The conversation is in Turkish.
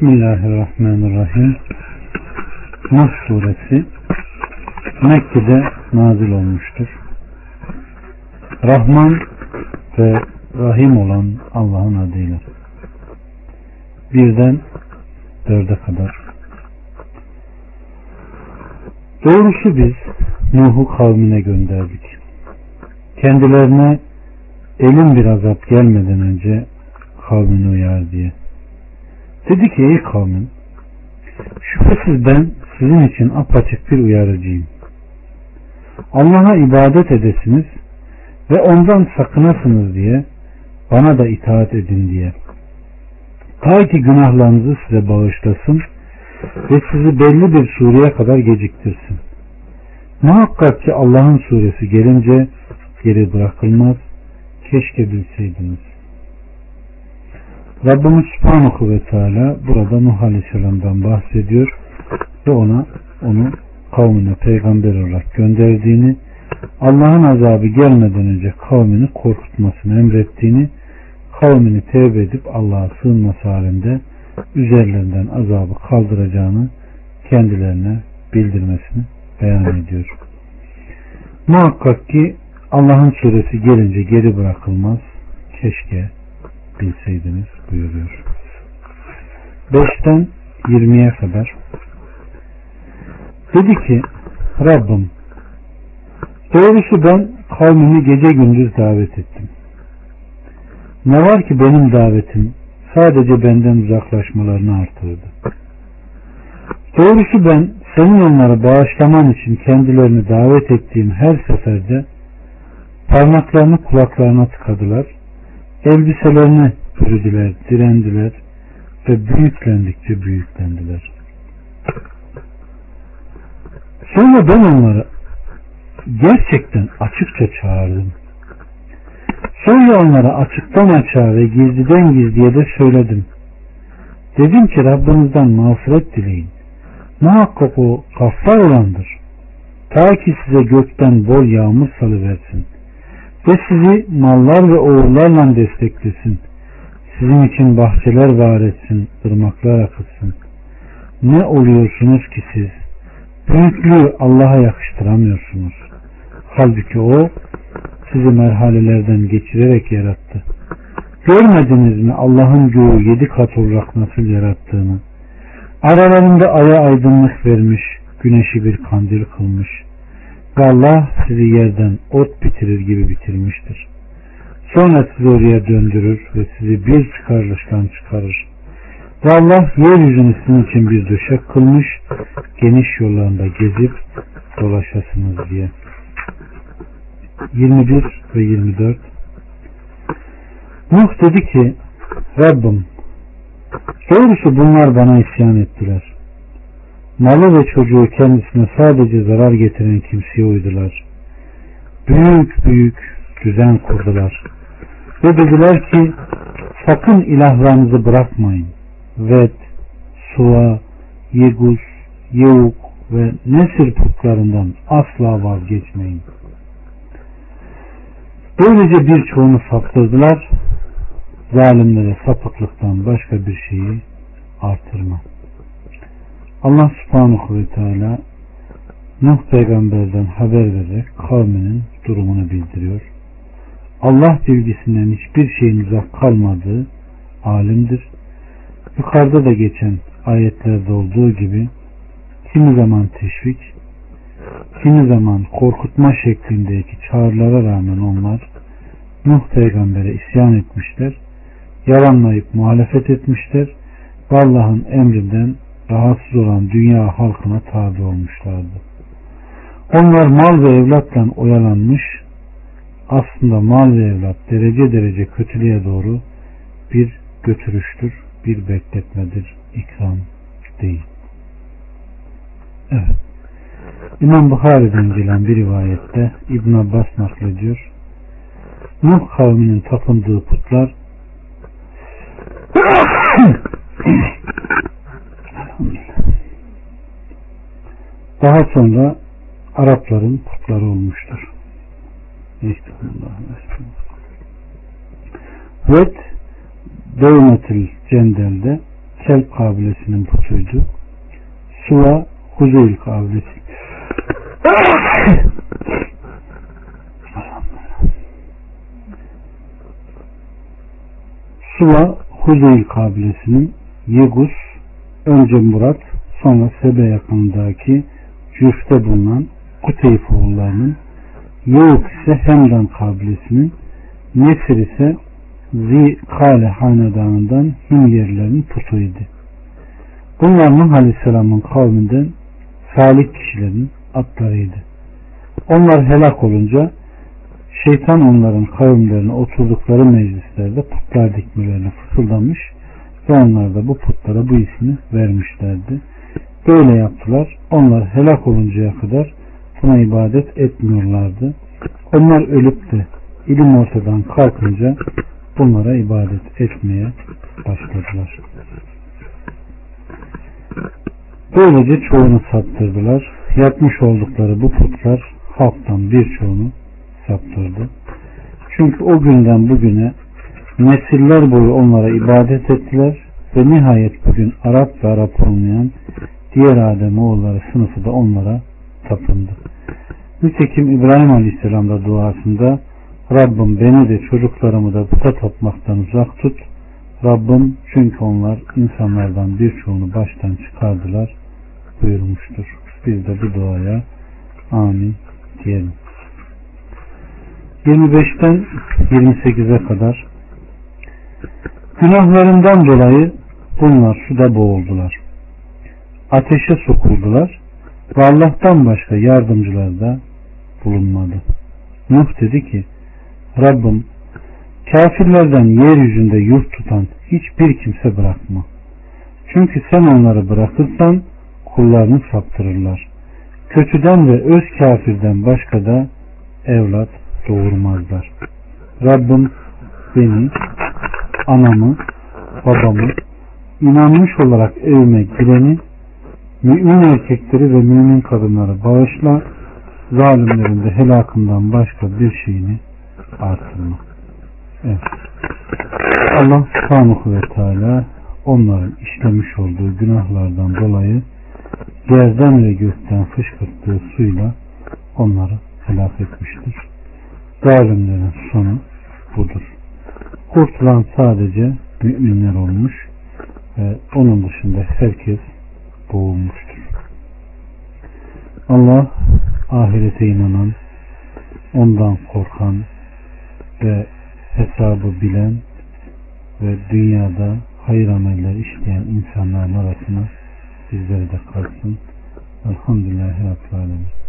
Bismillahirrahmanirrahim. Nuh suresi Mekke'de nazil olmuştur. Rahman ve Rahim olan Allah'ın adıyla. Birden dörde kadar. Doğrusu biz Nuh'u kavmine gönderdik. Kendilerine elin bir azap gelmeden önce kavmini uyar diye. Dedi ki ey kavmin şüphesiz ben sizin için apaçık bir uyarıcıyım. Allah'a ibadet edesiniz ve ondan sakınasınız diye bana da itaat edin diye. Ta ki günahlarınızı size bağışlasın ve sizi belli bir sureye kadar geciktirsin. Muhakkak ki Allah'ın suresi gelince geri bırakılmaz. Keşke bilseydiniz. Rabbimiz Subhanahu ve Teala burada Nuh Aleyhisselam'dan bahsediyor ve ona onu kavmine peygamber olarak gönderdiğini, Allah'ın azabı gelmeden önce kavmini korkutmasını emrettiğini, kavmini tevbe edip Allah'a sığınması halinde üzerlerinden azabı kaldıracağını kendilerine bildirmesini beyan ediyor. Muhakkak ki Allah'ın suresi gelince geri bırakılmaz. Keşke bilseydiniz buyuruyor. 5'ten 20'ye kadar dedi ki Rabbim doğrusu ben kavmimi gece gündüz davet ettim. Ne var ki benim davetim sadece benden uzaklaşmalarını artırdı. Doğrusu ben senin onları bağışlaman için kendilerini davet ettiğim her seferde parmaklarını kulaklarına tıkadılar Elbiselerini bürüdüler, direndiler ve büyüklendikçe büyüklendiler. Sonra ben onları gerçekten açıkça çağırdım. Sonra onlara açıktan açığa ve gizliden gizliye de söyledim. Dedim ki Rabbinizden mağfiret dileyin. Muhakkak o gaffar olandır. Ta ki size gökten bol yağmur salıversin ve sizi mallar ve oğullarla desteklesin. Sizin için bahçeler var etsin, ırmaklar akıtsın. Ne oluyorsunuz ki siz? Büyüklüğü Allah'a yakıştıramıyorsunuz. Halbuki O sizi merhalelerden geçirerek yarattı. Görmediniz mi Allah'ın göğü yedi kat olarak nasıl yarattığını? Aralarında aya aydınlık vermiş, güneşi bir kandil kılmış Allah sizi yerden ot bitirir gibi bitirmiştir. Sonra sizi oraya döndürür ve sizi bir çıkarılıştan çıkarır. Ve Allah yeryüzünü sizin için bir döşek kılmış, geniş yollarında gezip dolaşasınız diye. 21 ve 24 Nuh dedi ki Rabbim doğrusu bunlar bana isyan ettiler malı ve çocuğu kendisine sadece zarar getiren kimseye uydular. Büyük büyük düzen kurdular. Ve dediler ki sakın ilahlarınızı bırakmayın. Ved, Suva, Yeguz, Yevuk ve Nesir putlarından asla vazgeçmeyin. Böylece birçoğunu saptırdılar. Zalimlere sapıklıktan başka bir şeyi artırma. Allah subhanahu ve teala Nuh peygamberden haber vererek kavminin durumunu bildiriyor. Allah bilgisinden hiçbir şeyin uzak kalmadığı alimdir. Yukarıda da geçen ayetlerde olduğu gibi kimi zaman teşvik, kimi zaman korkutma şeklindeki çağrılara rağmen onlar Nuh peygambere isyan etmişler, yalanlayıp muhalefet etmişler ve Allah'ın emrinden rahatsız olan dünya halkına tabi olmuşlardı. Onlar mal ve evlatla oyalanmış, aslında mal ve evlat derece derece kötülüğe doğru bir götürüştür, bir bekletmedir, ikram değil. Evet. İmam Bukhari'den gelen bir rivayette İbn Abbas naklediyor. Nuh kavminin tapındığı putlar Daha sonra Arapların putları olmuştur. Ve Devmetil Cendel'de Kelp kabilesinin putuydu. Suva Huzeyl kabilesi. Suva Huzeyl kabilesinin Yegus, önce Murat, sonra Sebe yakınındaki Cüf'te bulunan Kuteyf oğullarının Yavuk ise Hemdan kabilesinin Nesir ise Zikale hanedanından Himyerlerin putuydu. Bunlar Nuh Aleyhisselam'ın kavminden salih kişilerin atlarıydı. Onlar helak olunca şeytan onların kavimlerine oturdukları meclislerde putlar dikmelerine fısıldamış ve onlar da bu putlara bu ismi vermişlerdi. Böyle yaptılar. Onlar helak oluncaya kadar buna ibadet etmiyorlardı. Onlar ölüp de ilim ortadan kalkınca bunlara ibadet etmeye başladılar. Böylece çoğunu saptırdılar. Yapmış oldukları bu putlar halktan birçoğunu saptırdı. Çünkü o günden bugüne nesiller boyu onlara ibadet ettiler ve nihayet bugün Arap ve Arap olmayan diğer Adem oğulları sınıfı da onlara tapındı. Nitekim İbrahim Aleyhisselam da duasında Rabbim beni de çocuklarımı da puta tapmaktan uzak tut. Rabbim çünkü onlar insanlardan birçoğunu baştan çıkardılar buyurmuştur. Biz de bu duaya amin diyelim. 25'ten 28'e kadar günahlarından dolayı bunlar suda boğuldular. Ateşe sokuldular ve Allah'tan başka yardımcılar da bulunmadı. Nuh dedi ki Rabbim kafirlerden yeryüzünde yurt tutan hiçbir kimse bırakma. Çünkü sen onları bırakırsan kullarını saptırırlar. Kötüden ve öz kafirden başka da evlat doğurmazlar. Rabbim beni, anamı, babamı, inanmış olarak evime gireni, mümin erkekleri ve mümin kadınları bağışla, zalimlerin de helakından başka bir şeyini artırma. Evet. Allah subhanahu ve teala onların işlemiş olduğu günahlardan dolayı yerden ve gökten fışkırttığı suyla onları helak etmiştir. Zalimlerin sonu budur. Kurtulan sadece müminler olmuş ve onun dışında herkes boğulmuştur. Allah ahirete inanan, ondan korkan ve hesabı bilen ve dünyada hayır ameller işleyen insanların arasına bizleri de kalsın. Elhamdülillahi Rabbil.